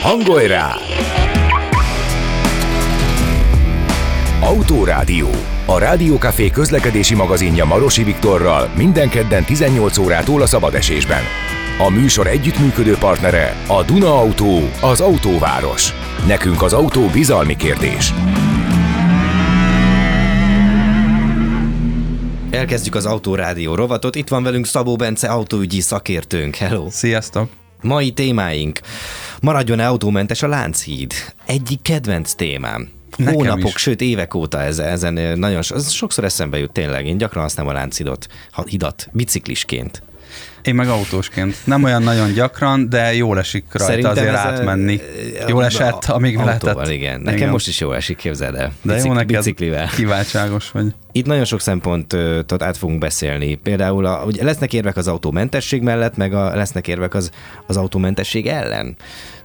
Hangolj rá! Autórádió. A Rádiókafé közlekedési magazinja Marosi Viktorral minden kedden 18 órától a szabadesésben. A műsor együttműködő partnere a Duna Autó, az autóváros. Nekünk az autó bizalmi kérdés. Elkezdjük az Autórádió rovatot. Itt van velünk Szabó Bence autóügyi szakértőnk. Hello! Sziasztok! Mai témáink. Maradjon-e autómentes a Lánchíd? Egyik kedvenc témám. Nekem Hónapok, is. sőt évek óta ezen, ezen nagyon so- ez sokszor eszembe jut tényleg. Én gyakran használom a Lánchidot, hidat, biciklisként. Én meg autósként. Nem olyan nagyon gyakran, de jól esik rajta Szerintem azért átmenni. eh, Jól a- esett, amíg autóval, lehetett. igen. Nekem most is jól esik, képzeld el. De jó Bicik- neked Biciklivel. kiváltságos vagy. Itt nagyon sok szempontot át fogunk beszélni. Például a, ugye lesznek érvek az autómentesség mellett, meg a, lesznek érvek az, az autómentesség ellen.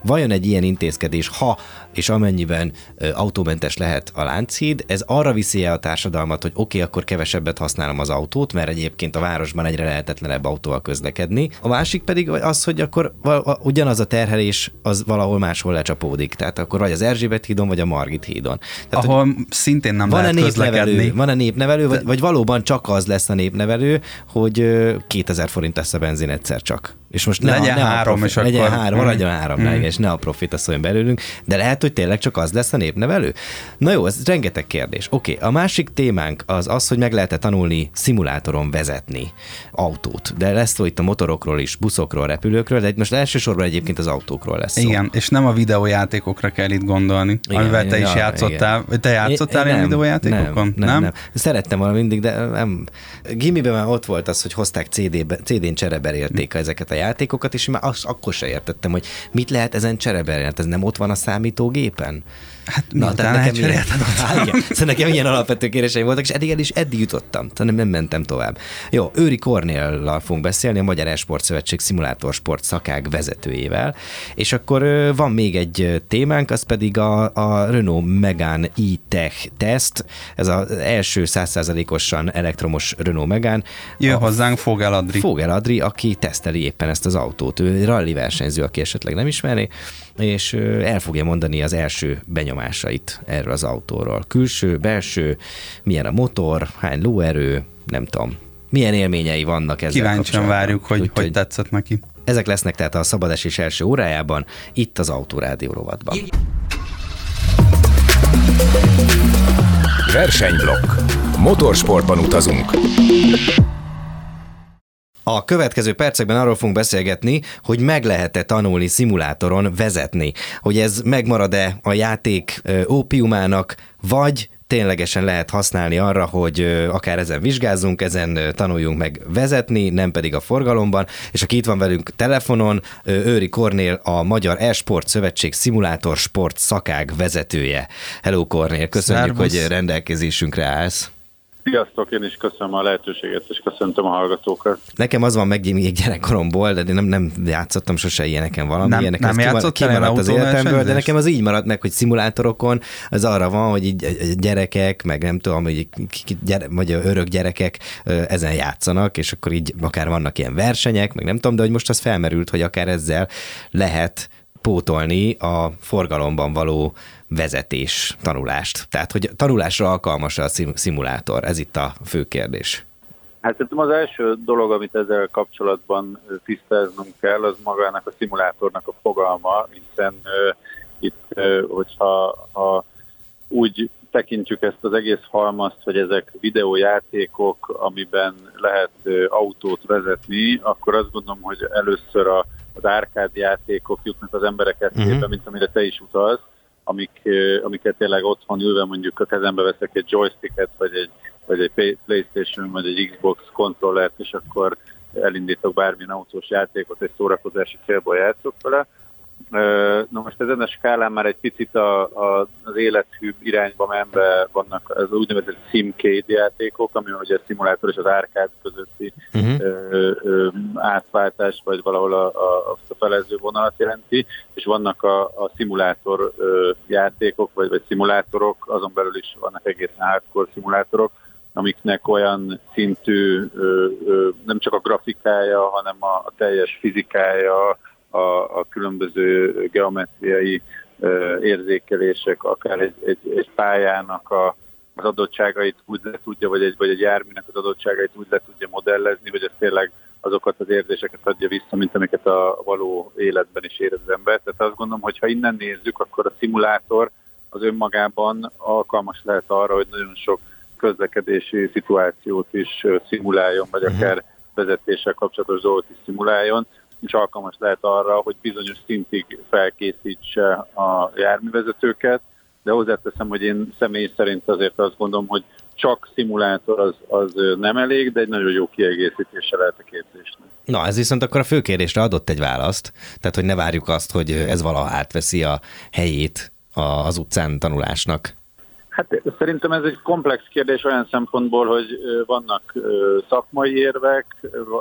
Vajon egy ilyen intézkedés, ha és amennyiben autómentes lehet a Lánchíd, ez arra viszi el a társadalmat, hogy oké, okay, akkor kevesebbet használom az autót, mert egyébként a városban egyre lehetetlenebb autóval közlekedni. A másik pedig az, hogy akkor a- ugyanaz a terhelés az valahol máshol lecsapódik. Tehát akkor vagy az Erzsébet hídon, vagy a Margit hídon. Tehát, Ahol szintén nem van-e lehet népnevelő, közlekedni. van-e népnevelő vagy, vagy valóban csak az lesz a népnevelő, hogy ö, 2000 forint lesz a benzin egyszer csak. És most ne Legyen a, ne három, a profit, és legyen akkor- három, Mm. maradjon három, Mm. És ne a profit szóljon belőlünk, de lehet, hogy tényleg csak az lesz a népnevelő. Na jó, ez rengeteg kérdés. Oké, okay, a másik témánk az az, hogy meg lehet-e tanulni szimulátoron vezetni autót. De lesz szó itt a motorokról is, buszokról, repülőkről, de itt most elsősorban egyébként az autókról lesz szó. Igen, és nem a videójátékokra kell itt gondolni, Igen, amivel te is ja, játszottál. Vagy te játszottál ilyen nem, videójátékokon? Nem, nem, nem. Szerettem volna mindig, de nem. Gimiben már ott volt az, hogy hozták CD-be, CD-n csereberélték ezeket a játékokat, és már azt, akkor se értettem, hogy mit lehet ezen csereberélni. Hát ez nem ott van a számítógépen? Hát Na, tehát nekem ilyen, Á, igen. Szóval nekem ilyen alapvető kéréseim voltak, és eddig, eddig, eddig jutottam, tehát nem, mentem tovább. Jó, Őri Kornéllal fogunk beszélni, a Magyar Esport Szövetség szimulátorsport szakág vezetőjével, és akkor van még egy témánk, az pedig a, a Renault Megane e-Tech teszt, ez az első százszázalékosan elektromos Renault Megane. Jön A hozzánk Fogel Adri. Fogel Adri, aki teszteli éppen ezt az autót. Ő rally versenyző, aki esetleg nem ismeri, és el fogja mondani az első benyomásait erről az autóról. Külső, belső, milyen a motor, hány lóerő, nem tudom. Milyen élményei vannak ezzel Kíváncsian várjuk, hogy, Úgyhogy hogy tetszett neki. Ezek lesznek tehát a szabadesés első órájában, itt az Autórádió rovatban. Versenyblokk. Motorsportban utazunk. A következő percekben arról fogunk beszélgetni, hogy meg lehet-e tanulni szimulátoron vezetni. Hogy ez megmarad-e a játék ópiumának, vagy ténylegesen lehet használni arra, hogy akár ezen vizsgázzunk, ezen tanuljunk meg vezetni, nem pedig a forgalomban. És aki itt van velünk telefonon, Őri Kornél, a Magyar Esport Szövetség Szimulátor Sport szakág vezetője. Hello Kornél, köszönjük, Szervusz. hogy rendelkezésünkre állsz. Sziasztok, én is köszönöm a lehetőséget, és köszöntöm a hallgatókat. Nekem az van meg még gyerekkoromból, de én nem, nem játszottam sosem ilyeneken valami. Nem- Ilyenek, nem játszottál kimaradt az életemből, de nekem az így maradt meg, hogy szimulátorokon az arra van, hogy így gyerekek, meg nem tudom, hogy gyere, vagy a örök gyerekek ö, ezen játszanak, és akkor így akár vannak ilyen versenyek, meg nem tudom, de hogy most az felmerült, hogy akár ezzel lehet pótolni a forgalomban való vezetés, tanulást. Tehát, hogy tanulásra alkalmas a szim- szimulátor, ez itt a fő kérdés. Hát szerintem az első dolog, amit ezzel kapcsolatban tisztáznunk kell, az magának a szimulátornak a fogalma, hiszen uh, itt, uh, hogyha ha úgy tekintjük ezt az egész halmazt, hogy ezek videójátékok, amiben lehet autót vezetni, akkor azt gondolom, hogy először a, az árkád játékok jutnak az emberek eszébe, Mhm. mint amire te is utalsz, amik, amiket tényleg otthon ülve mondjuk a kezembe veszek egy joysticket, vagy egy, vagy egy Play- Playstation, vagy egy Xbox kontrollert, és akkor elindítok bármilyen autós játékot, egy szórakozási célból játszok vele. Na most ezen a skálán már egy picit a, a, az élethűbb irányba menve vannak az úgynevezett simcade játékok, ami ugye a szimulátor és az árkád közötti Uh-huh. ö, ö, átváltás, vagy valahol a, a, a felező vonalat jelenti, és vannak a, a szimulátor ö, játékok, vagy, vagy szimulátorok, azon belül is vannak egészen hardcore szimulátorok, amiknek olyan szintű ö, ö, nem csak a grafikája, hanem a, a teljes fizikája, a, a különböző geometriai érzékelések, akár egy, egy, egy pályának a, az adottságait úgy le tudja, vagy egy, vagy egy járműnek az adottságait úgy le tudja modellezni, vagy ez tényleg azokat az érzéseket adja vissza, mint amiket a való életben is érez az ember. Tehát azt gondolom, hogy ha innen nézzük, akkor a szimulátor az önmagában alkalmas lehet arra, hogy nagyon sok közlekedési szituációt is szimuláljon, vagy mhm. akár vezetéssel kapcsolatos dolgot is szimuláljon, és alkalmas lehet arra, hogy bizonyos szintig felkészítse a járművezetőket, de hozzáteszem, hogy én személy szerint azért azt gondolom, hogy csak szimulátor az, az nem elég, de egy nagyon jó kiegészítése lehet a képzésnek. Na, ez viszont akkor a fő kérdésre adott egy választ, tehát hogy ne várjuk azt, hogy ez valaha átveszi a helyét az utcán tanulásnak. Hát szerintem ez egy komplex kérdés olyan szempontból, hogy vannak szakmai érvek,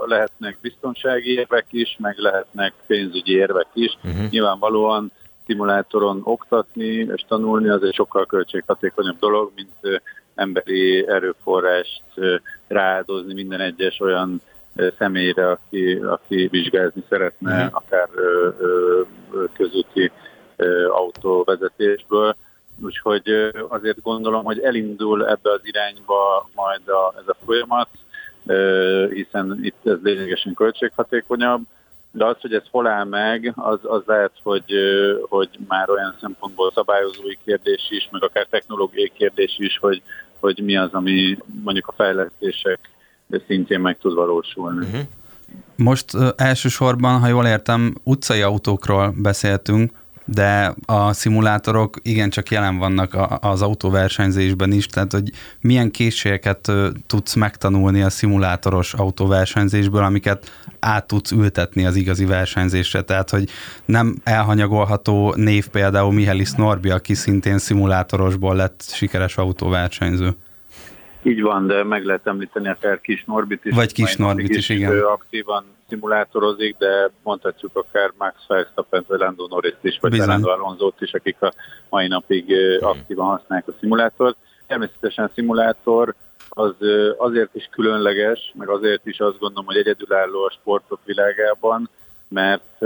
lehetnek biztonsági érvek is, meg lehetnek pénzügyi érvek is. Uh-huh. Nyilvánvalóan szimulátoron oktatni és tanulni az egy sokkal költséghatékonyabb dolog, mint emberi erőforrást rááldozni minden egyes olyan személyre, aki, aki vizsgázni szeretne, uh-huh. akár közúti autóvezetésből. Úgyhogy azért gondolom, hogy elindul ebbe az irányba majd a, ez a folyamat, hiszen itt ez lényegesen költséghatékonyabb, de az, hogy ez hol áll meg, az, az lehet, hogy, hogy már olyan szempontból szabályozói kérdés is, meg akár technológiai kérdés is, hogy, hogy mi az, ami mondjuk a fejlesztések szintjén meg tud valósulni. Uh-huh. Most elsősorban, ha jól értem, utcai autókról beszéltünk, de a szimulátorok igencsak jelen vannak az autóversenyzésben is, tehát hogy milyen készségeket tudsz megtanulni a szimulátoros autóversenyzésből, amiket át tudsz ültetni az igazi versenyzésre, tehát hogy nem elhanyagolható név például Mihelis Norbi, aki szintén szimulátorosból lett sikeres autóversenyző. Így van, de meg lehet említeni akár Kis Norbit is. Vagy Kis Norbit is, is, igen. Ő aktívan szimulátorozik, de mondhatjuk akár Max Verstappen, vagy Lando Norris is, vagy Fernando alonso is, akik a mai napig aktívan használják a szimulátort. Természetesen a szimulátor az azért is különleges, meg azért is azt gondolom, hogy egyedülálló a sportok világában, mert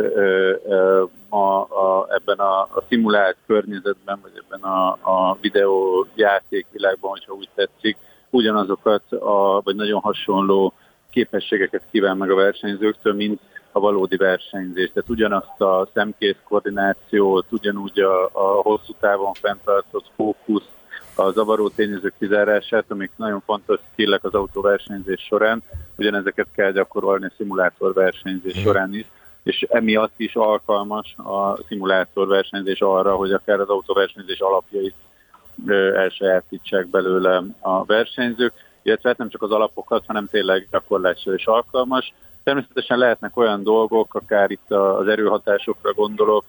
ma a, ebben a, a szimulált környezetben, vagy ebben a, a videójáték világban, hogyha úgy tetszik, ugyanazokat, a, vagy nagyon hasonló képességeket kíván meg a versenyzőktől, mint a valódi versenyzés. Tehát ugyanazt a szemkész koordinációt, ugyanúgy a, a hosszú távon fenntartott fókusz, a zavaró tényezők kizárását, amik nagyon fontos skillek az autóversenyzés során, ugyanezeket kell gyakorolni a szimulátor versenyzés során is, és emiatt is alkalmas a szimulátor versenyzés arra, hogy akár az autóversenyzés alapjait elsajátítsák belőle a versenyzők, illetve hát nem csak az alapokat, hanem tényleg gyakorlásra is alkalmas. Természetesen lehetnek olyan dolgok, akár itt az erőhatásokra gondolok,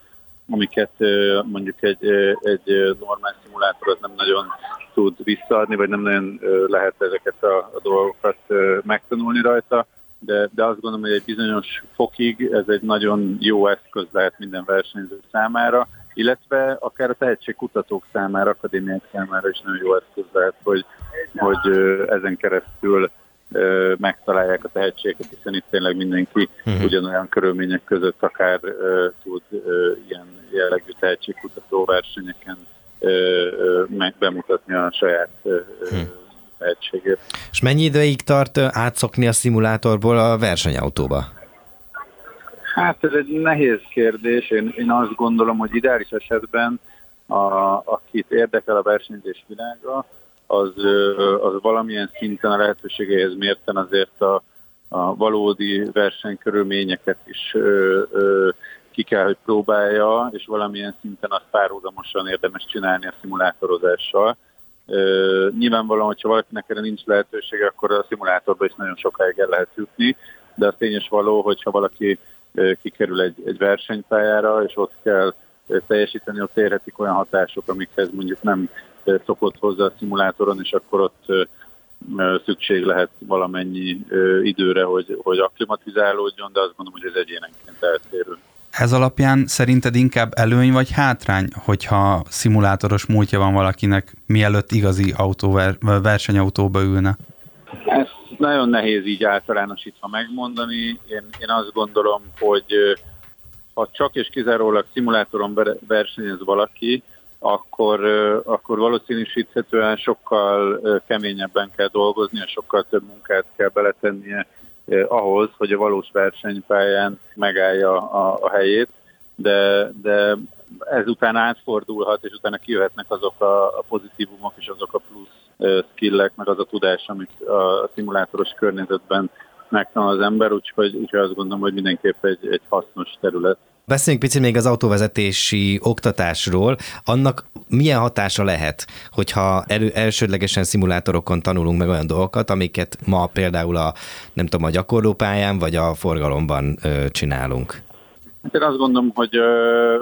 amiket mondjuk egy, egy normál szimulátor az nem nagyon tud visszaadni, vagy nem nagyon lehet ezeket a, a dolgokat megtanulni rajta, de, de azt gondolom, hogy egy bizonyos fokig ez egy nagyon jó eszköz lehet minden versenyző számára, illetve akár a tehetségkutatók számára, akadémiák számára is nagyon jó eszköz lehet, hogy, hogy ezen keresztül megtalálják a tehetséget, hiszen itt tényleg mindenki uh-huh. ugyanolyan körülmények között akár tud ilyen jellegű tehetségkutató versenyeken meg bemutatni a saját uh-huh. tehetségét. És mennyi ideig tart átszokni a szimulátorból a versenyautóba? Hát ez egy nehéz kérdés. Én, én azt gondolom, hogy ideális esetben, a, akit érdekel a versenyzés világa, az, az valamilyen szinten a lehetőségeihez mérten azért a, a valódi versenykörülményeket is ö, ö, ki kell, hogy próbálja, és valamilyen szinten azt párhuzamosan érdemes csinálni a szimulátorozással. Ö, nyilvánvalóan, hogyha valakinek erre nincs lehetősége, akkor a szimulátorban is nagyon sokáig el lehet jutni, de az tényes való, hogyha valaki kikerül egy, egy versenypályára, és ott kell teljesíteni, ott érhetik olyan hatások, amikhez mondjuk nem szokott hozzá a szimulátoron, és akkor ott szükség lehet valamennyi időre, hogy, hogy akklimatizálódjon, de azt gondolom, hogy ez egyénenként eltérő. Ez alapján szerinted inkább előny vagy hátrány, hogyha szimulátoros múltja van valakinek, mielőtt igazi autóver, versenyautóba ülne? Ezt nagyon nehéz így általánosítva megmondani. Én, én azt gondolom, hogy ha csak és kizárólag szimulátoron versenyez valaki, akkor, akkor valószínűsíthetően sokkal keményebben kell dolgozni, és sokkal több munkát kell beletennie ahhoz, hogy a valós versenypályán megállja a, a helyét, de, de ezután átfordulhat, és utána kijöhetnek azok a, a pozitívumok és azok a plusz skillek, meg az a tudás, amit a szimulátoros környezetben megtanul az ember, úgyhogy, úgyhogy azt gondolom, hogy mindenképp egy, egy hasznos terület. Beszéljünk picit még az autóvezetési oktatásról. Annak milyen hatása lehet, hogyha elő, elsődlegesen szimulátorokon tanulunk meg olyan dolgokat, amiket ma például a, nem tudom, a gyakorlópályán vagy a forgalomban ö, csinálunk? Hát én azt gondolom, hogy ö,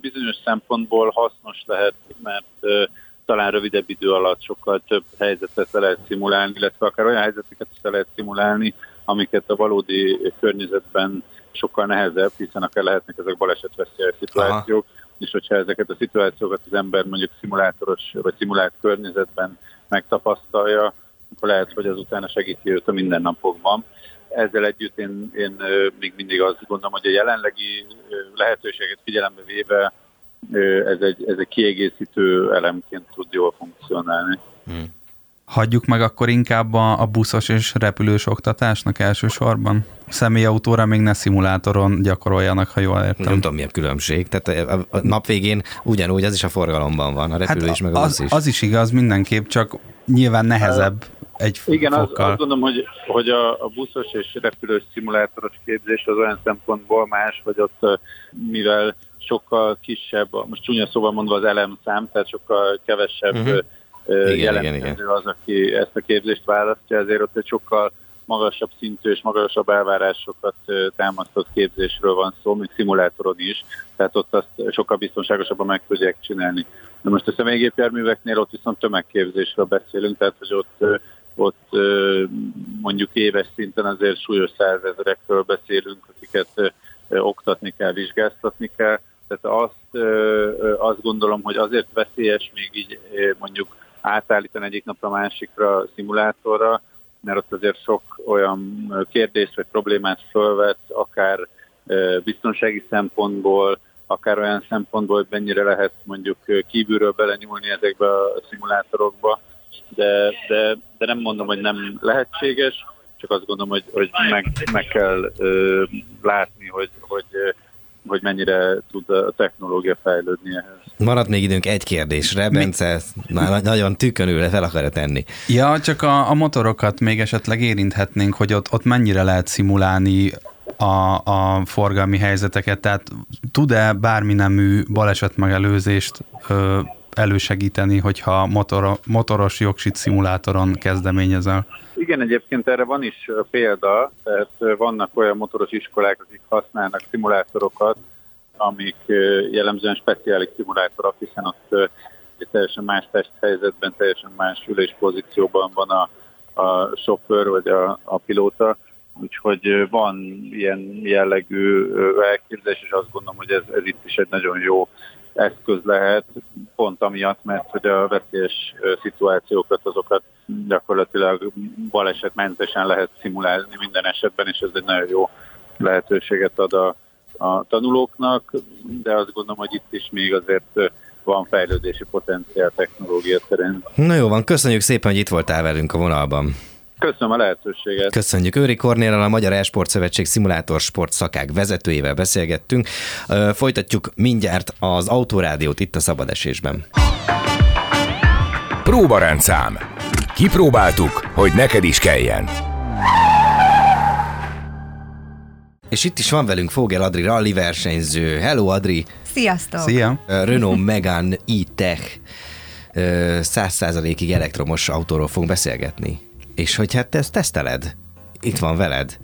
bizonyos szempontból hasznos lehet, mert ö, talán rövidebb idő alatt sokkal több helyzetet le lehet szimulálni, illetve akár olyan helyzeteket is le lehet szimulálni, amiket a valódi környezetben sokkal nehezebb, hiszen akár lehetnek ezek balesetveszélyes szituációk, Aha. és hogyha ezeket a szituációkat az ember mondjuk szimulátoros vagy szimulált környezetben megtapasztalja, akkor lehet, hogy azután segíti őt a mindennapokban. Ezzel együtt én, én még mindig azt gondolom, hogy a jelenlegi lehetőséget figyelembe véve ez egy, ez egy kiegészítő elemként tud jól funkcionálni. Hmm. Hagyjuk meg akkor inkább a, a buszos és repülős oktatásnak elsősorban? Személyautóra még ne szimulátoron gyakoroljanak, ha jól értem. Nem tudom, milyen különbség. Tehát a, a nap végén ugyanúgy, az is a forgalomban van, a repülő hát is, meg az, az is. Az is igaz mindenképp, csak nyilván nehezebb egy Igen, fokkal. Az, azt gondolom, hogy, hogy a, a buszos és repülős szimulátoros képzés az olyan szempontból más, hogy ott mivel sokkal kisebb, most csúnya szóval mondva az elemszám, tehát sokkal kevesebb uh-huh jelentkező igen, igen. az, aki ezt a képzést választja, ezért ott egy sokkal magasabb szintű és magasabb elvárásokat támasztott képzésről van szó, még szimulátoron is, tehát ott azt sokkal biztonságosabban meg tudják csinálni. De most a személygépjárműveknél ott viszont tömegképzésről beszélünk, tehát hogy ott, ott mondjuk éves szinten azért súlyos százezerekről beszélünk, akiket oktatni kell, vizsgáztatni kell, tehát azt, azt gondolom, hogy azért veszélyes még így mondjuk átállítani egyik napra másikra szimulátorra, mert ott azért sok olyan kérdést vagy problémát fölvet, akár biztonsági szempontból, akár olyan szempontból, hogy mennyire lehet mondjuk kívülről belenyúlni ezekbe a szimulátorokba, de, de, de nem mondom, hogy nem lehetséges, csak azt gondolom, hogy, hogy meg, meg kell ö, látni, hogy, hogy hogy mennyire tud a technológia fejlődni ehhez. Maradt még időnk egy kérdésre, Bence már nagyon tükönül fel akar tenni. Ja, csak a, a motorokat még esetleg érinthetnénk, hogy ott, ott mennyire lehet szimulálni a, a forgalmi helyzeteket, tehát tud-e bármi nemű baleset megelőzést ö, elősegíteni, hogyha motor, motoros jogsit szimulátoron kezdeményezel? Igen, egyébként erre van is példa, tehát vannak olyan motoros iskolák, akik használnak szimulátorokat, amik jellemzően speciális szimulátorok, hiszen ott egy teljesen más testhelyzetben, teljesen más üléspozícióban van a, a sofőr vagy a, a pilóta, úgyhogy van ilyen jellegű elképzelés, és azt gondolom, hogy ez, ez itt is egy nagyon jó eszköz lehet, pont amiatt, mert hogy a veszélyes szituációkat, azokat gyakorlatilag balesetmentesen lehet szimulálni minden esetben, és ez egy nagyon jó lehetőséget ad a, a tanulóknak, de azt gondolom, hogy itt is még azért van fejlődési potenciál technológia terén. Na jó van, köszönjük szépen, hogy itt voltál velünk a vonalban. Köszönöm a lehetőséget. Köszönjük. Őri Kornélal, a Magyar Esport Szövetség szimulátor sport szakák vezetőjével beszélgettünk. Folytatjuk mindjárt az autórádiót itt a szabadesésben. Próbarendszám. Kipróbáltuk, hogy neked is kelljen. És itt is van velünk Fogel Adri rally versenyző. Hello Adri! Sziasztok! Szia! Renault Megane E-Tech 100%-ig elektromos autóról fogunk beszélgetni és hogy hát te ezt teszteled, itt van veled.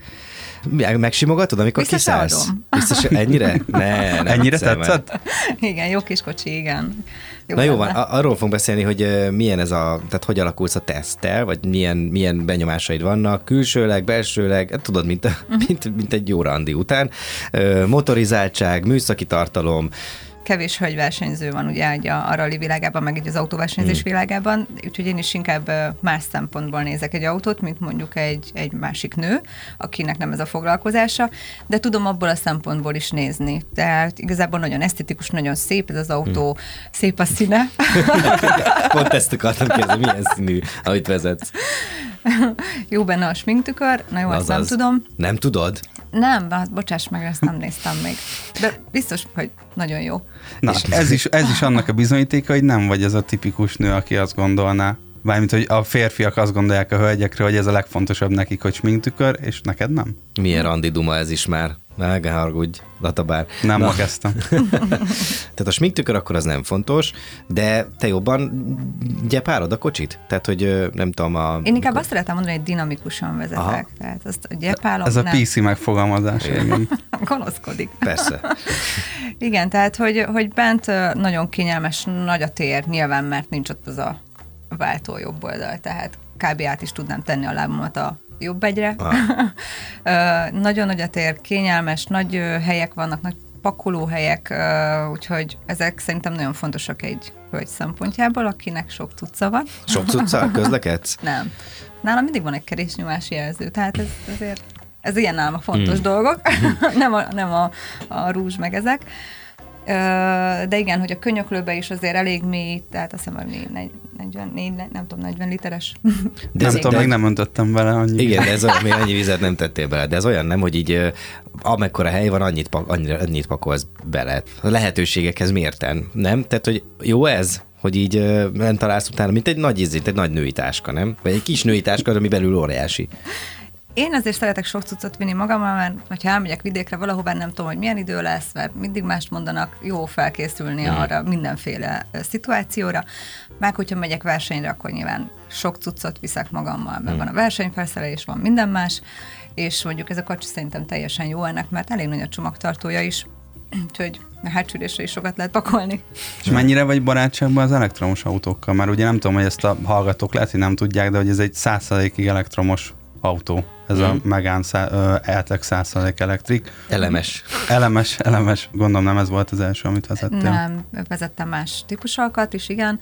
Megsimogatod, amikor Vissza kiszállsz? Biztos, ennyire? Ne, nem Ennyire tetszett? igen, jó kis kocsi, igen. Jó Na jó van, arról fogunk beszélni, hogy milyen ez a, tehát hogy alakulsz a teszttel, vagy milyen, milyen benyomásaid vannak, külsőleg, belsőleg, hát tudod, mint, uh-huh. mint, mint egy jó randi után. Motorizáltság, műszaki tartalom, kevés hölgyversenyző van ugye egy a, a rally világában, meg így az autóversenyzés hmm. világában, úgyhogy én is inkább más szempontból nézek egy autót, mint mondjuk egy, egy másik nő, akinek nem ez a foglalkozása, de tudom abból a szempontból is nézni. Tehát igazából nagyon esztetikus, nagyon szép ez az autó, hmm. szép a színe. Pont ezt akartam kérdezni, milyen színű, amit vezetsz. jó benne a sminktükör, na jó, azt nem tudom. Nem tudod? Nem, hát bocsáss meg, ezt nem néztem még. De biztos, hogy nagyon jó. Na, ez is, ez is annak a bizonyítéka, hogy nem vagy ez a tipikus nő, aki azt gondolná, Mármint, hogy a férfiak azt gondolják a hölgyekre, hogy ez a legfontosabb nekik, hogy sminktükör, és neked nem? Milyen randi duma ez is már. Ne haragudj, Latabár. Nem ma kezdtem. Tehát a sminktükör akkor az nem fontos, de te jobban gyepárod a kocsit? Tehát, hogy nem tudom, a... Én inkább azt szeretem mondani, hogy dinamikusan vezetek. Aha. Tehát azt gyepálom, Ez a nem. PC megfogalmazás. Igen. Gonoszkodik. Persze. igen, tehát, hogy, hogy bent nagyon kényelmes, nagy a tér, nyilván, mert nincs ott az a váltó jobb oldal, tehát kb. át is tudnám tenni a lábamat a jobb egyre. Ah. nagyon nagy a tér, kényelmes, nagy helyek vannak, nagy pakolóhelyek, úgyhogy ezek szerintem nagyon fontosak egy hölgy szempontjából, akinek sok cucca van. Sok cucca? Közlekedsz? Nem. Nálam mindig van egy kerésnyomás jelző, tehát ez ezért ez ilyen nálam a fontos mm. dolgok, nem, a, nem a, a rúzs meg ezek. De igen, hogy a könyöklőbe is azért elég mély, tehát azt hiszem, hogy 44, nem tudom, 40 literes. De nem tudom, még nem öntöttem bele annyi. Igen, de ez olyan, még annyi vizet nem tettél bele, de ez olyan nem, hogy így amekkora hely van, annyit, annyira, annyit pakolsz bele. A lehetőségekhez mérten, nem? Tehát, hogy jó ez? hogy így nem találsz utána, mint egy nagy izét, egy nagy női táska, nem? Vagy egy kis női táska, ami belül óriási. Én azért szeretek sok cuccot vinni magammal, mert ha elmegyek vidékre valahová, nem tudom, hogy milyen idő lesz, mert mindig mást mondanak, jó felkészülni mm. arra mindenféle szituációra. Meg hogyha megyek versenyre, akkor nyilván sok cuccot viszek magammal, mert mm. van a versenyfelszerelés, van minden más, és mondjuk ez a kocsi szerintem teljesen jó ennek, mert elég nagy a csomagtartója is, úgyhogy a hátsülésre is sokat lehet pakolni. És mennyire vagy barátságban az elektromos autókkal? Már ugye nem tudom, hogy ezt a hallgatók lehet, hogy nem tudják, de hogy ez egy százszerzalékig elektromos autó. Ez mm. a Megán Eltek 100% elektrik. Elemes. Elemes, elemes. Gondolom nem ez volt az első, amit vezettél. Nem, vezettem más típusokat is, igen.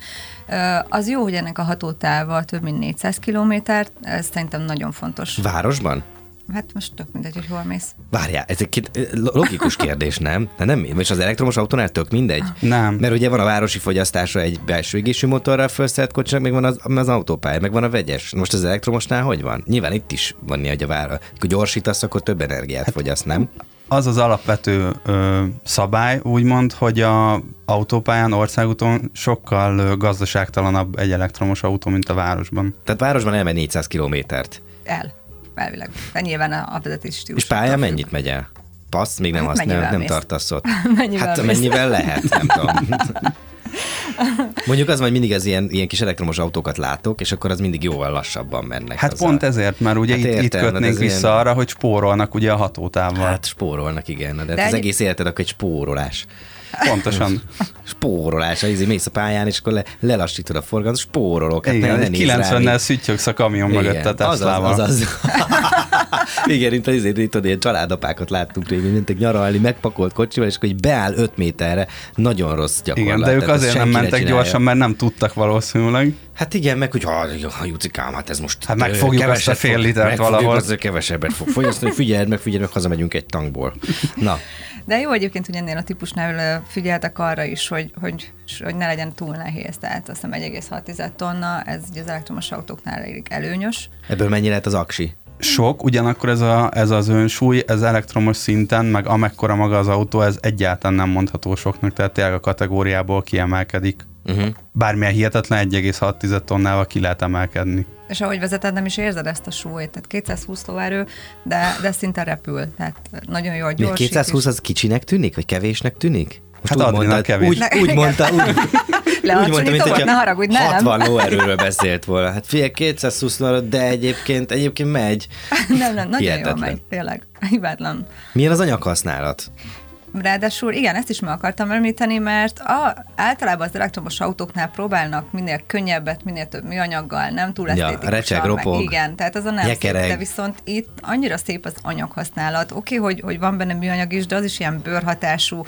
Az jó, hogy ennek a hatótáva több mint 400 kilométert, ez szerintem nagyon fontos. Városban? Hát most tök mindegy, hogy hol mész. Várjál, ez egy logikus kérdés, nem? De nem, és az elektromos autónál tök mindegy? Nem. Mert ugye van a városi fogyasztása egy belső égésű motorral felszert kocsinak, meg van az, az autópálya, meg van a vegyes. Most az elektromosnál hogy van? Nyilván itt is van hogy a vár, hogy gyorsítasz, akkor több energiát hát, fogyaszt, nem? Az az alapvető ö, szabály, úgymond, hogy a autópályán, országúton sokkal ö, gazdaságtalanabb egy elektromos autó, mint a városban. Tehát városban elmegy 400 kilométert. El elvileg. De nyilván a vezetés stílus. És pálya mennyit megy el? Passz, még nem, hát azt, nem, tartasz ott. mennyivel hát mész? mennyivel lehet, nem tudom. Mondjuk az, hogy mindig az ilyen, ilyen kis elektromos autókat látok, és akkor az mindig jóval lassabban mennek. Hát pont a... ezért, mert ugye hát itt, értem, itt kötnénk vissza ilyen... arra, hogy spórolnak ugye a hatótávval. Hát spórolnak, igen. De, de hát az egy... egész életed akkor egy spórolás. Pontosan. Spórolás, izé mész a pályán, és akkor le, lelassítod a forgalmat, spórolok. Hát Igen, egy 90-nel szüttyögsz a kamion Igen, mögött a Teslával. Az, az, az. Igen, itt, az, itt, itt ilyen családapákat láttunk régen, mentek nyaralni, megpakolt kocsival, és akkor így beáll 5 méterre, nagyon rossz gyakorlat. Igen, de ők azért nem mentek csinálja. gyorsan, mert nem tudtak valószínűleg. Hát igen, meg hogy ha, Jucikám, hát ez most hát megfogjuk azt a fél litert valahol. Azért kevesebbet fog fogyasztani, figyeld meg, figyeld meg, hazamegyünk egy tankból. Na, de jó egyébként, hogy ennél a típusnál figyeltek arra is, hogy, hogy, hogy ne legyen túl nehéz. Tehát azt hiszem 1,6 tonna, ez az elektromos autóknál elég előnyös. Ebből mennyi lehet az aksi? Sok, ugyanakkor ez, a, ez az önsúly, ez elektromos szinten, meg amekkora maga az autó, ez egyáltalán nem mondható soknak, tehát tényleg a kategóriából kiemelkedik. Uh-huh. Bármilyen hihetetlen 1,6 tonnával ki lehet emelkedni. És ahogy vezeted, nem is érzed ezt a súlyt, tehát 220 tovább de, de szinte repül, tehát nagyon jól gyorsít. 220 az kicsinek tűnik, vagy kevésnek tűnik? Most hát úgy mondta, kevés. Úgy, úgy mondta, úgy, úgy mondta, mint hogy ne haragudj, nem. 60 lóerőről beszélt volna. Hát figyelj, 220 de egyébként, egyébként megy. nem, nem, nagyon Hihetetlen. jól megy, tényleg. Hibátlan. Milyen az anyaghasználat? Ráadásul igen, ezt is meg akartam említeni, mert a, általában az elektromos autóknál próbálnak minél könnyebbet, minél több műanyaggal, nem túl. Ja, recseg, ropog, igen, tehát az a nem szép, de viszont itt annyira szép az anyaghasználat. Oké, okay, hogy, hogy van benne műanyag is, de az is ilyen bőrhatású,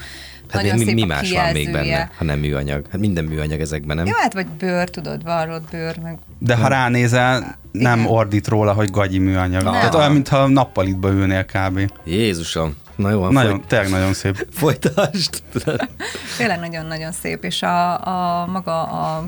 Hát nagyon mi, szép mi a más van még benne, ha nem műanyag? Hát minden műanyag ezekben, nem? Jó, hát vagy bőr, tudod, varrott bőr, meg De ha ránézel, nem Igen. ordít róla, hogy gagyi műanyag. Nem. Tehát olyan, mintha nappalitba ülnél kb. Jézusom. Na jó, van, Nagyon, folyt, tényleg nagyon szép. folytasd. tényleg nagyon-nagyon szép, és a, a maga a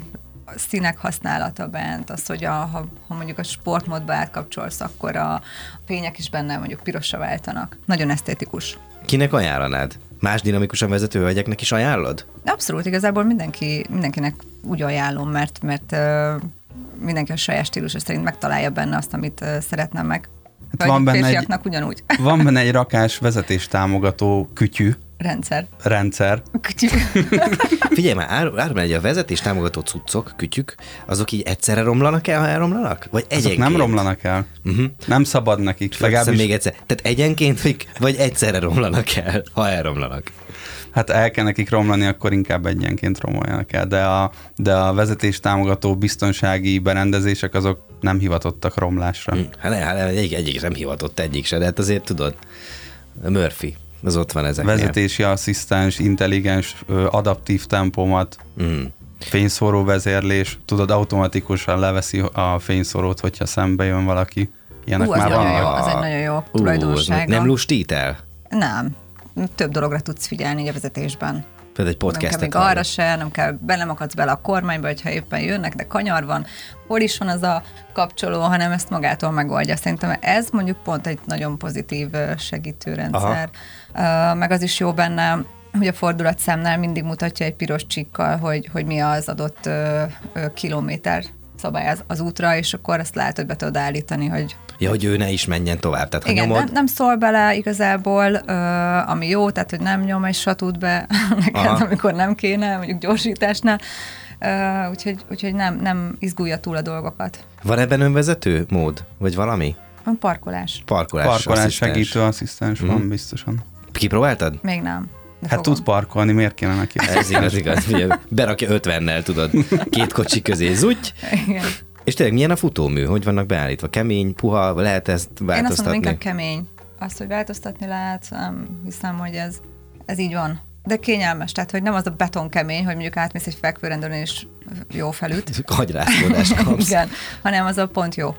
színek használata bent, az, hogy a, ha, ha mondjuk a sportmódba átkapcsolsz, akkor a fények is benne mondjuk pirosra váltanak. Nagyon esztétikus. Kinek ajánlanád? Más dinamikusan vezető hölgyeknek is ajánlod? Abszolút, igazából mindenki, mindenkinek úgy ajánlom, mert, mert mindenki a saját stílusa szerint megtalálja benne azt, amit ö, szeretne meg. Hát van benne egy- ugyanúgy. Van benne egy rakás vezetés támogató kütyű Rendszer. rendszer. Kütyű. Figyelj már, ár, árulj egy a vezetés támogató cuccok, kütyük, azok így egyszerre romlanak el, ha elromlanak? Vagy Azok egyenként? nem romlanak el. Uh-huh. Nem szabad nekik. Legalábbis... Legalábbis, még egyszer. Tehát egyenként, vagy- vagy egyszerre romlanak el, ha elromlanak. hát el kell nekik romlani, akkor inkább egyenként romoljanak el. De a, de a vezetés támogató biztonsági berendezések azok nem hivatottak romlásra. Hm, Hát, ne, hát egyik, egyik sem hivatott, egyik se, de hát azért tudod, Murphy, az ott van ezeknél. Vezetési asszisztens, intelligens, adaptív tempomat, Mm. fényszóró vezérlés, tudod, automatikusan leveszi a fényszórót, hogyha szembe jön valaki. Ilyenek Ú, az már nagyon vannak. jó, az egy nagyon jó Ú, tulajdonsága. nem lustít el? Nem. Több dologra tudsz figyelni a vezetésben. Például egy Nem kell podcastet még arra se, nem kell, belemakadsz bele a kormányba, hogyha éppen jönnek, de kanyar van, hol is van az a kapcsoló, hanem ezt magától megoldja. Szerintem ez mondjuk pont egy nagyon pozitív segítőrendszer. Aha. Meg az is jó benne, hogy a fordulatszámnál mindig mutatja egy piros csikkal, hogy, hogy mi az adott ö, ö, kilométer szabály az, az útra, és akkor azt lehet, hogy be tudod állítani, hogy Ja, hogy ő ne is menjen tovább. Tehát ha igen, nyomod, nem, nem szól bele igazából, ö, ami jó, tehát hogy nem nyom egy satút be neked, Aha. amikor nem kéne, mondjuk gyorsításnál. Ö, úgyhogy, úgyhogy nem, nem izgulja túl a dolgokat. van ebben önvezető mód? Vagy valami? Van parkolás. Parkolás, Parkolás asszisztens. segítő asszisztens van biztosan. Kipróbáltad? Még nem. De Hát fogom. tud parkolni, miért kéne neki? Ez igaz, igaz. Ugye, Berakja 50-nel, tudod, két kocsi közé, zúgy. Igen. És tényleg milyen a futómű? Hogy vannak beállítva? Kemény, puha, lehet ezt Én azt mondom, változtatni? inkább kemény. Azt, hogy változtatni lehet, nem hiszem, hogy ez, ez így van. De kényelmes, tehát hogy nem az a beton kemény, hogy mondjuk átmész egy fekvőrendőn és jó felüt. Hagyrászkodást kapsz. Igen, hanem az a pont jó.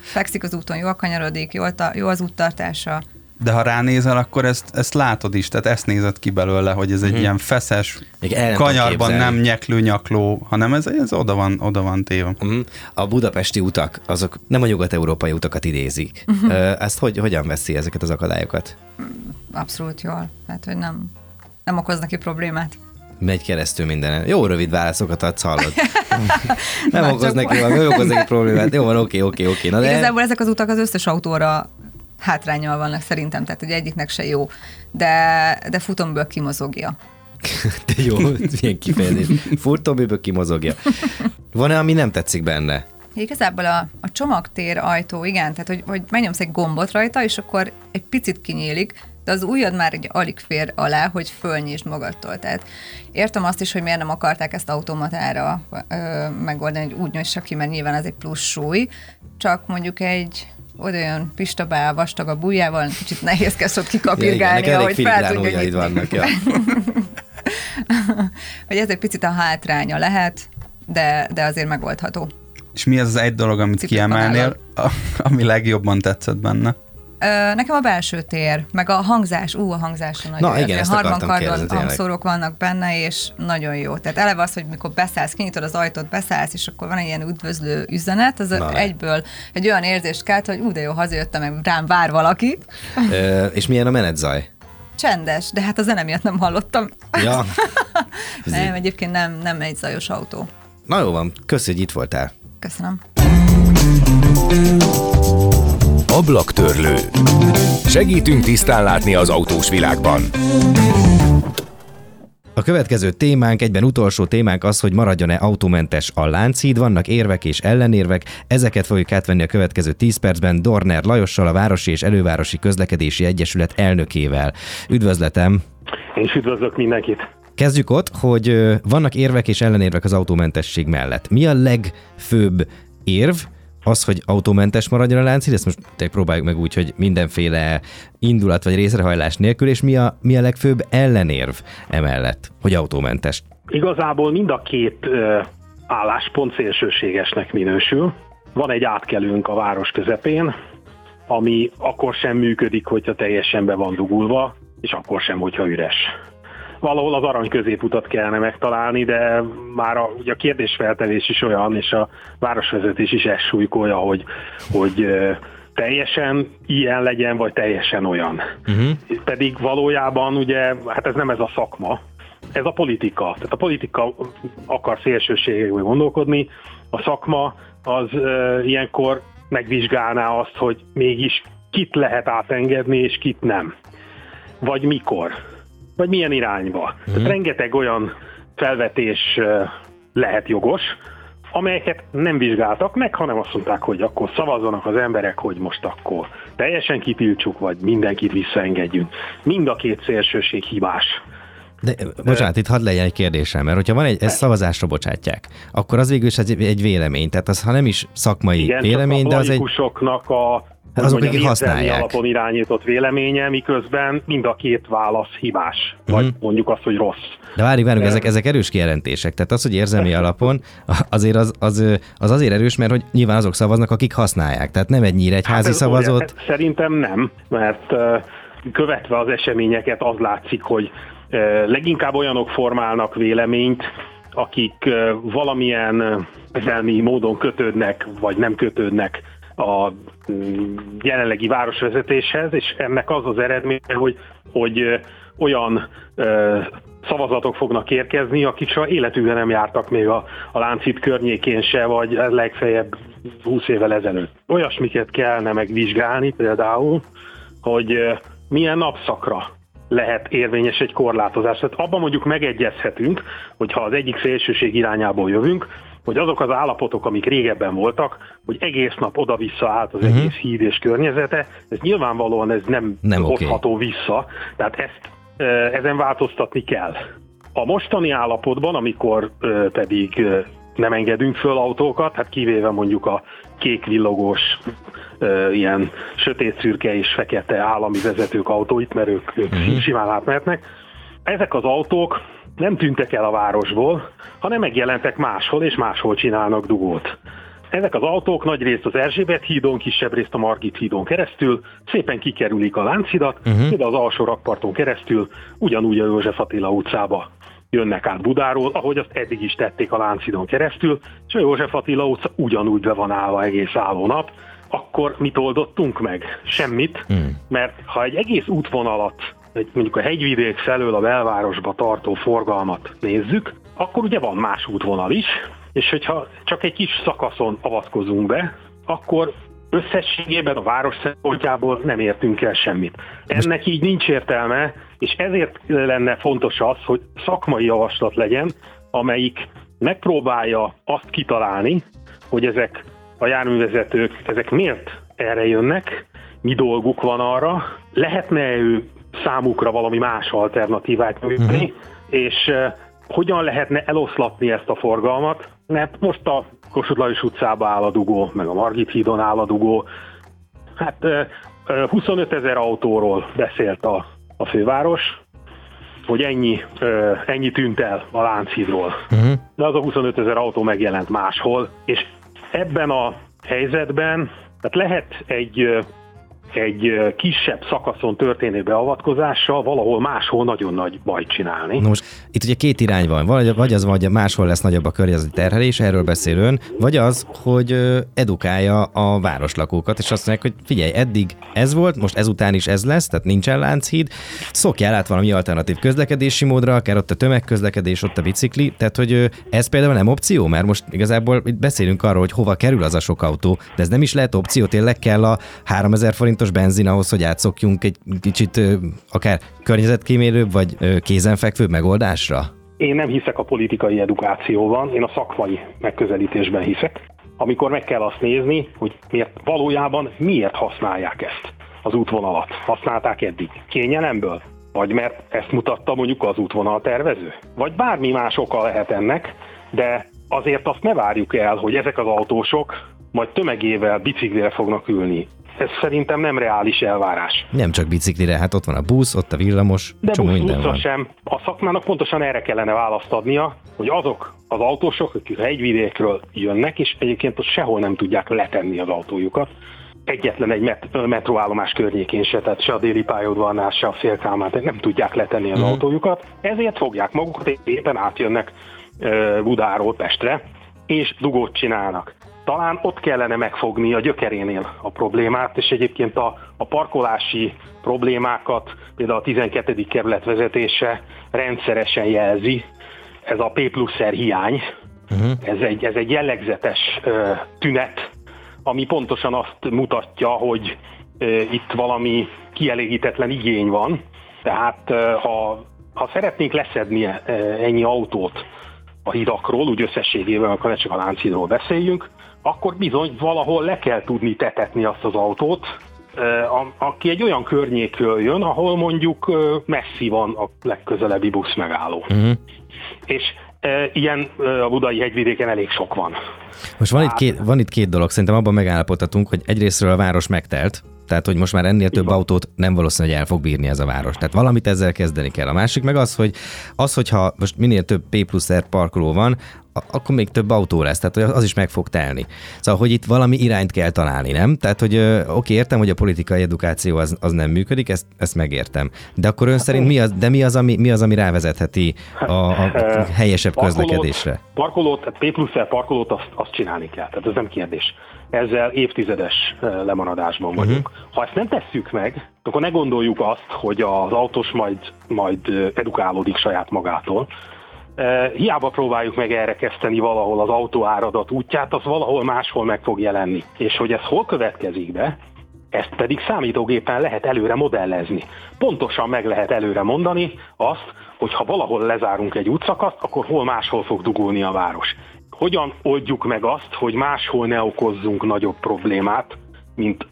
Fekszik az úton, jól kanyarodik, jó, ta, jó az úttartása. De ha ránézel, akkor ezt, ezt látod is, tehát ezt nézed ki belőle, hogy ez egy ilyen feszes, Még el nem tudom kanyarban nem nyeklő nyakló, hanem ez, ez oda, van, oda van téve. Mhm. A budapesti utak, azok nem a nyugat-európai utakat idézik. Mhm. Uh-huh. Ezt hogy, hogyan veszi ezeket az akadályokat? Abszolút jól. Tehát, hogy nem, nem okoz neki problémát. Megy keresztül mindenen. Jó rövid válaszokat adsz, hallod. nem Már okoz neki, nem okoz neki problémát. Jó van, oké, oké, oké. Na de... Igazából ezek az utak az összes autóra hátrányal vannak szerintem, tehát hogy egyiknek se jó, de, de futomből kimozogja. De jó, milyen kifejezés. Furtóműből kimozogja. Van-e, ami nem tetszik benne? Igazából a, a csomagtér ajtó, igen, tehát hogy, hogy megnyomsz egy gombot rajta, és akkor egy picit kinyílik, de az ujjad már egy alig fér alá, hogy fölnyisd magadtól. Tehát értem azt is, hogy miért nem akarták ezt automatára ö, megoldani, hogy úgy nyissa ki, mert nyilván ez egy plusz súly, csak mondjuk egy olyan pistabál vastag a bujjával, kicsit nehézkes ott kikapirgálni, neked elég ahogy fel tudja nyitni. vannak. Ja. hogy ez egy picit a hátránya lehet, de, de azért megoldható. És mi az az egy dolog, amit Cipőt kiemelnél, a, ami legjobban tetszett benne? Nekem a belső tér, meg a hangzás, ú, a hangzása nagyon Na, igen, ezt Harman akartam kardon kérdezni, tényleg. hangszórók vannak benne, és nagyon jó. Tehát eleve az, hogy mikor beszállsz, kinyitod az ajtót, beszállsz, és akkor van egy ilyen üdvözlő üzenet, az Na, egyből egy olyan érzést kelt, hogy ú, de jó, hazajöttem, meg rám vár valaki. Ö, és milyen a menetzaj? Csendes, de hát a zene miatt nem hallottam. Ja. Nem, egyébként nem, nem egy zajos autó. Na jó van, köszi, hogy itt voltál. Köszönöm. Ablaktörlő. Segítünk tisztán látni az autós világban. A következő témánk, egyben utolsó témánk az, hogy maradjon-e autómentes a Lánchíd, vannak érvek és ellenérvek, ezeket fogjuk átvenni a következő 10 percben Dorner Lajossal, a Városi és Elővárosi Közlekedési Egyesület elnökével. Üdvözletem! Én is üdvözlök mindenkit. Kezdjük ott, hogy vannak érvek és ellenérvek az autómentesség mellett. Mi a legfőbb érv, az, hogy autómentes maradjon a láncid, ezt most te próbáljuk meg úgy, hogy mindenféle indulat vagy részrehajlás nélkül, és mi a, mi a legfőbb ellenérv emellett, hogy autómentes? Igazából mind a két álláspont szélsőségesnek minősül. Van egy átkelőnk a város közepén, ami akkor sem működik, hogyha teljesen be van dugulva, és akkor sem, hogyha üres. Valahol az arany középutat kellene megtalálni, de már a, ugye a kérdésfeltevés is olyan, és a városvezetés is ezt súlykolja, hogy, hogy teljesen ilyen legyen, vagy teljesen olyan. Uh-huh. Pedig valójában ugye, hát ez nem ez a szakma, ez a politika. Tehát a politika akar szélsőségekben gondolkodni, a szakma az e, ilyenkor megvizsgálná azt, hogy mégis kit lehet átengedni, és kit nem. Vagy mikor. Vagy milyen irányba. Mm. Tehát rengeteg olyan felvetés lehet jogos, amelyeket nem vizsgáltak meg, hanem azt mondták, hogy akkor szavazzanak az emberek, hogy most akkor teljesen kitiltsuk, vagy mindenkit visszaengedjünk. Mind a két szélsőség hibás. De bocsánat, itt hadd legyen egy kérdésem, mert hogyha van egy, ezt szavazásra bocsátják, akkor az végül is egy, egy vélemény, tehát az ha nem is szakmai Igen, vélemény, de az egy... a Hát azok, akik használják. alapon irányított véleménye, miközben mind a két válasz hibás, vagy uh-huh. mondjuk azt, hogy rossz. De várjuk, várjuk, ezek, ezek erős kijelentések. Tehát az, hogy érzelmi alapon, azért az, az, az azért erős, mert hogy nyilván azok szavaznak, akik használják. Tehát nem egy nyíregyházi hát szavazott. Olyan, szerintem nem, mert követve az eseményeket az látszik, hogy leginkább olyanok formálnak véleményt, akik valamilyen érzelmi módon kötődnek, vagy nem kötődnek a mm, jelenlegi városvezetéshez, és ennek az az eredménye, hogy, hogy olyan szavazatok fognak érkezni, akik soha életükben nem jártak még a, a láncít környékén se, vagy legfeljebb 20 évvel ezelőtt. Olyasmiket kellene megvizsgálni például, hogy milyen napszakra lehet érvényes egy korlátozás. Tehát abban mondjuk megegyezhetünk, hogyha az egyik szélsőség irányából jövünk, hogy azok az állapotok, amik régebben voltak, hogy egész nap oda-vissza állt az uh-huh. egész híd és környezete, ez nyilvánvalóan ez nem, nem hozható okay. vissza, tehát ezt ezen változtatni kell. A mostani állapotban, amikor pedig nem engedünk föl autókat, hát kivéve mondjuk a kék villogós, ilyen sötét szürke és fekete állami vezetők autóit, mert ők, ők uh-huh. simán átmehetnek. Ezek az autók nem tűntek el a városból, hanem megjelentek máshol, és máshol csinálnak dugót. Ezek az autók nagy részt az Erzsébet hídon, kisebb részt a Margit hídon keresztül szépen kikerülik a Lánchidat, uh-huh. de az alsó rakparton keresztül ugyanúgy a József Attila utcába jönnek át Budáról, ahogy azt eddig is tették a Lánchidon keresztül, és a József Attila utca ugyanúgy be van állva egész álló nap, akkor mit oldottunk meg? Semmit, hmm. mert ha egy egész útvonalat egy, mondjuk a hegyvidék felől a belvárosba tartó forgalmat nézzük, akkor ugye van más útvonal is, és hogyha csak egy kis szakaszon avatkozunk be, akkor összességében a város szempontjából nem értünk el semmit. Ennek így nincs értelme, és ezért lenne fontos az, hogy szakmai javaslat legyen, amelyik megpróbálja azt kitalálni, hogy ezek a járművezetők, ezek miért erre jönnek, mi dolguk van arra, lehetne ő számukra valami más alternatívát nyújtani, uh-huh. és uh, hogyan lehetne eloszlatni ezt a forgalmat, mert most a Kossuth Lajos utcába áll a dugó, meg a Margit hídon áll a dugó. Hát uh, 25 ezer autóról beszélt a, a főváros, hogy ennyi, ennyi tűnt el a Lánchídról. Uh-huh. De az a 25 ezer autó megjelent máshol, és ebben a helyzetben tehát lehet egy egy kisebb szakaszon történő beavatkozással valahol máshol nagyon nagy bajt csinálni. Na most itt ugye két irány van, vagy, vagy az, hogy máshol lesz nagyobb a környezeti terhelés, erről beszél ön, vagy az, hogy edukálja a városlakókat, és azt mondják, hogy figyelj, eddig ez volt, most ezután is ez lesz, tehát nincsen Lánchíd, szokjál át valami alternatív közlekedési módra, akár ott a tömegközlekedés, ott a bicikli, tehát hogy ez például nem opció, mert most igazából itt beszélünk arról, hogy hova kerül az a sok autó, de ez nem is lehet opció, tényleg kell a 3000 forint forintos benzin ahhoz, hogy átszokjunk egy kicsit akár környezetkímélőbb vagy kézenfekvőbb megoldásra? Én nem hiszek a politikai edukációban, én a szakmai megközelítésben hiszek, amikor meg kell azt nézni, hogy miért valójában miért használják ezt az útvonalat. Használták eddig kényelemből? Vagy mert ezt mutatta mondjuk az útvonal tervező? Vagy bármi más oka lehet ennek, de azért azt ne várjuk el, hogy ezek az autósok majd tömegével biciklire fognak ülni. Ez szerintem nem reális elvárás. Nem csak biciklire, hát ott van a busz, ott a villamos, De csomó busz, minden van. sem. A szakmának pontosan erre kellene választ adnia, hogy azok az autósok, akik a hegyvidékről jönnek, és egyébként ott sehol nem tudják letenni az autójukat, egyetlen egy met- metroállomás környékén se, tehát se a déli pályaudvarnál, se a félkámán, tehát nem tudják letenni az Mhm. autójukat, ezért fogják magukat, éppen átjönnek Budáról Pestre, és dugót csinálnak. Talán ott kellene megfogni a gyökerénél a problémát, és egyébként a, a parkolási problémákat például a 12. kerület vezetése rendszeresen jelzi, ez a P pluszer hiány, ez, egy, ez egy jellegzetes ö, tünet, ami pontosan azt mutatja, hogy ö, itt valami kielégítetlen igény van. Tehát ö, ha, ha szeretnénk leszedni ennyi autót a hidakról, úgy összességében, akkor ne csak a Lánchídról beszéljünk, akkor bizony valahol le kell tudni tetetni azt az autót, aki egy olyan környékről jön, ahol mondjuk messzi van a legközelebbi busz megálló. Mhm. És ilyen a budai hegyvidéken elég sok van. Most van itt, két, van itt két dolog, szerintem abban megállapodhatunk, hogy egyrésztről a város megtelt, tehát hogy most már ennél több autót nem valószínű, hogy el fog bírni ez a város. Tehát valamit ezzel kezdeni kell. A másik meg az, hogy az, hogyha most minél több P plusz R parkoló van, akkor még több autó lesz, tehát az is meg fog telni. Szóval, hogy itt valami irányt kell találni, nem? Tehát, hogy oké, értem, hogy a politikai edukáció az, az nem működik, ezt, ezt megértem. De akkor ön szerint mi az, de mi az, ami, mi az, ami rávezetheti a, a helyesebb közlekedésre? Parkolót, tehát P plusz parkolót azt, azt csinálni kell, tehát ez nem kérdés. Ezzel évtizedes lemaradásban vagyunk. Uh-huh. Ha ezt nem tesszük meg, akkor ne gondoljuk azt, hogy az autós majd, majd edukálódik saját magától. Hiába próbáljuk meg erre kezdeni valahol az autóáradat útját, az valahol máshol meg fog jelenni. És hogy ez hol következik be, ezt pedig számítógépen lehet előre modellezni. Pontosan meg lehet előre mondani azt, hogy ha valahol lezárunk egy útszakaszt, akkor hol máshol fog dugulni a város. Hogyan oldjuk meg azt, hogy máshol ne okozzunk nagyobb problémát, mint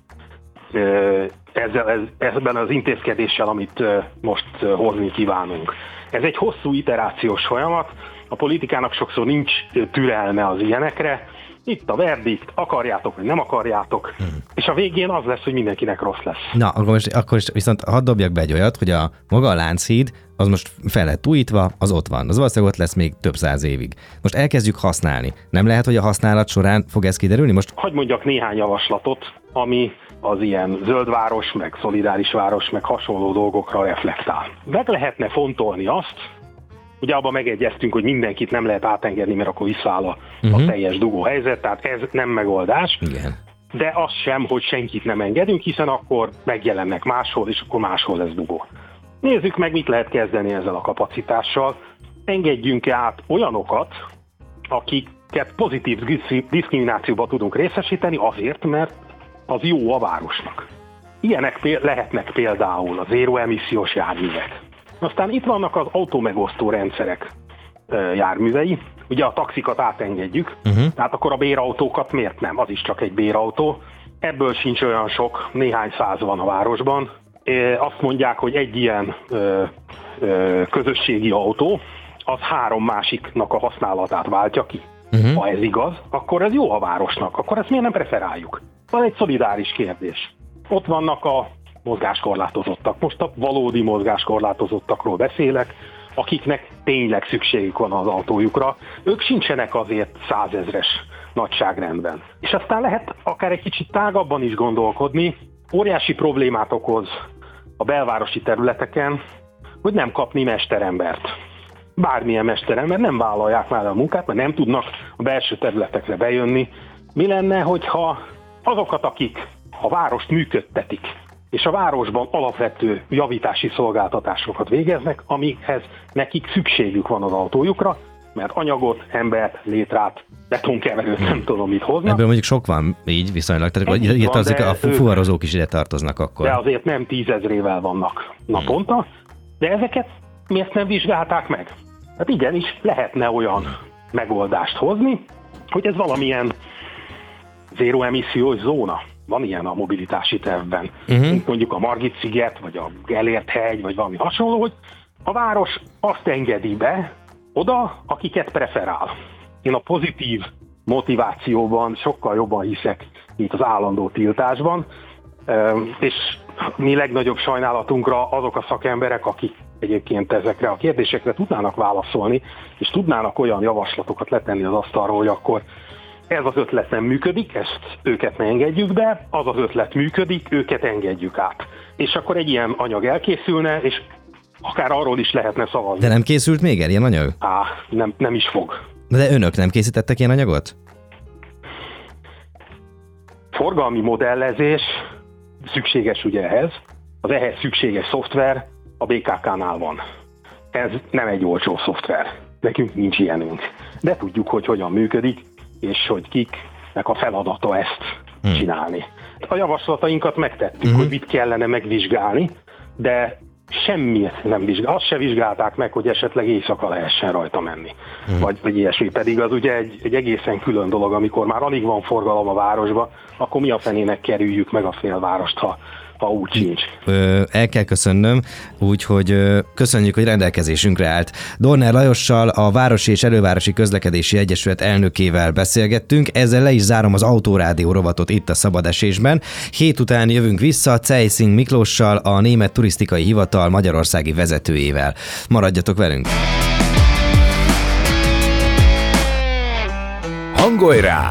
ezzel, ez, ebben az intézkedéssel, amit most hozni kívánunk. Ez egy hosszú iterációs folyamat, a politikának sokszor nincs türelme az ilyenekre, itt a verdikt, akarjátok vagy nem akarjátok, és a végén az lesz, hogy mindenkinek rossz lesz. Na, akkor, most, akkor is viszont hadd dobjak be egy olyat, hogy a maga a Lánchíd, az most fel lett újítva, az ott van. Az valószínűleg ott lesz még több száz évig. Most elkezdjük használni. Nem lehet, hogy a használat során fog ez kiderülni? Most Hagy mondjak néhány javaslatot, ami az ilyen zöldváros, meg szolidáris város, meg hasonló dolgokra reflektál. Meg lehetne fontolni azt, ugye abban megegyeztünk, hogy mindenkit nem lehet átengedni, mert akkor visszaáll a, a teljes dugó helyzet, tehát ez nem megoldás. igen. de az sem, hogy senkit nem engedünk, hiszen akkor megjelennek máshol, és akkor máshol lesz dugó. Nézzük meg, mit lehet kezdeni ezzel a kapacitással. Engedjünk át olyanokat, akiket pozitív diszkri- diszkriminációba tudunk részesíteni azért, mert az jó a városnak. Ilyenek lehetnek például a zéró emissziós járművek. Aztán itt vannak az autómegosztó rendszerek járművei. Ugye a taxikat átengedjük, uh-huh. tehát akkor a bérautókat miért nem? Az is csak egy bérautó. Ebből sincs olyan sok, néhány száz van a városban. Azt mondják, hogy egy ilyen ö, ö, közösségi autó, az három másiknak a használatát váltja ki. Uh-huh. Ha ez igaz, akkor ez jó a városnak, akkor ezt miért nem preferáljuk? Van egy szolidáris kérdés. Ott vannak a mozgáskorlátozottak. Most a valódi mozgáskorlátozottakról beszélek, akiknek tényleg szükségük van az autójukra. Ők sincsenek azért százezres nagyságrendben. És aztán lehet akár egy kicsit tágabban is gondolkodni, óriási problémát okoz a belvárosi területeken, hogy nem kapni mesterembert. Bármilyen mesterember nem vállalják már a munkát, mert nem tudnak a belső területekre bejönni. Mi lenne, hogyha azokat, akik a várost működtetik, és a városban alapvető javítási szolgáltatásokat végeznek, amikhez nekik szükségük van az autójukra, mert anyagot, embert, létrát, betonkeverőt nem tudom mit hoznak, Ebből mondjuk sok van így viszonylag, tehát Ennyi ide van, de a fuvarozók is ide tartoznak akkor. de azért nem tízezrével vannak naponta, de ezeket miért nem vizsgálták meg? Hát igenis, lehetne olyan megoldást hozni, hogy ez valamilyen zéró emissziós zóna. Van ilyen a mobilitási tervben. Uh-huh. Mint mondjuk a Margit sziget, vagy a Gellért hegy, vagy valami hasonló, hogy a város azt engedi be oda, akiket preferál. Én a pozitív motivációban sokkal jobban hiszek, mint az állandó tiltásban, és mi legnagyobb sajnálatunkra azok a szakemberek, akik egyébként ezekre a kérdésekre tudnának válaszolni, és tudnának olyan javaslatokat letenni az asztalra, hogy akkor ez az ötlet nem működik, ezt őket ne engedjük be, az az ötlet működik, őket engedjük át. És akkor egy ilyen anyag elkészülne, és akár arról is lehetne szavazni. De nem készült még el ilyen anyag? Á, nem, nem is fog. De önök nem készítettek ilyen anyagot? Forgalmi modellezés szükséges ugye ehhez, az ehhez szükséges szoftver a BKK-nál van. Ez nem egy olcsó szoftver. Nekünk nincs ilyenünk. De tudjuk, hogy hogyan működik, és hogy kiknek a feladata ezt hmm. csinálni. A javaslatainkat megtettük, hmm. hogy mit kellene megvizsgálni, de semmit nem vizsgál. Azt se vizsgálták meg, hogy esetleg éjszaka lehessen rajta menni. Hmm. Vagy, vagy ilyesmi. Pedig az ugye egy, egy egészen külön dolog, amikor már alig van forgalom a városba, akkor mi a fenének kerüljük meg a félvárost, ha, ha úgy sincs. El kell köszönnöm, úgyhogy köszönjük, hogy rendelkezésünkre állt. Dorner Lajossal, a Városi és Elővárosi Közlekedési Egyesület elnökével beszélgettünk, ezzel le is zárom az Autórádió rovatot itt a Szabad Esésben. Hét után jövünk vissza Ceising Miklóssal, a Német Turisztikai Hivatal magyarországi vezetőjével. Maradjatok velünk! Hangolj rá!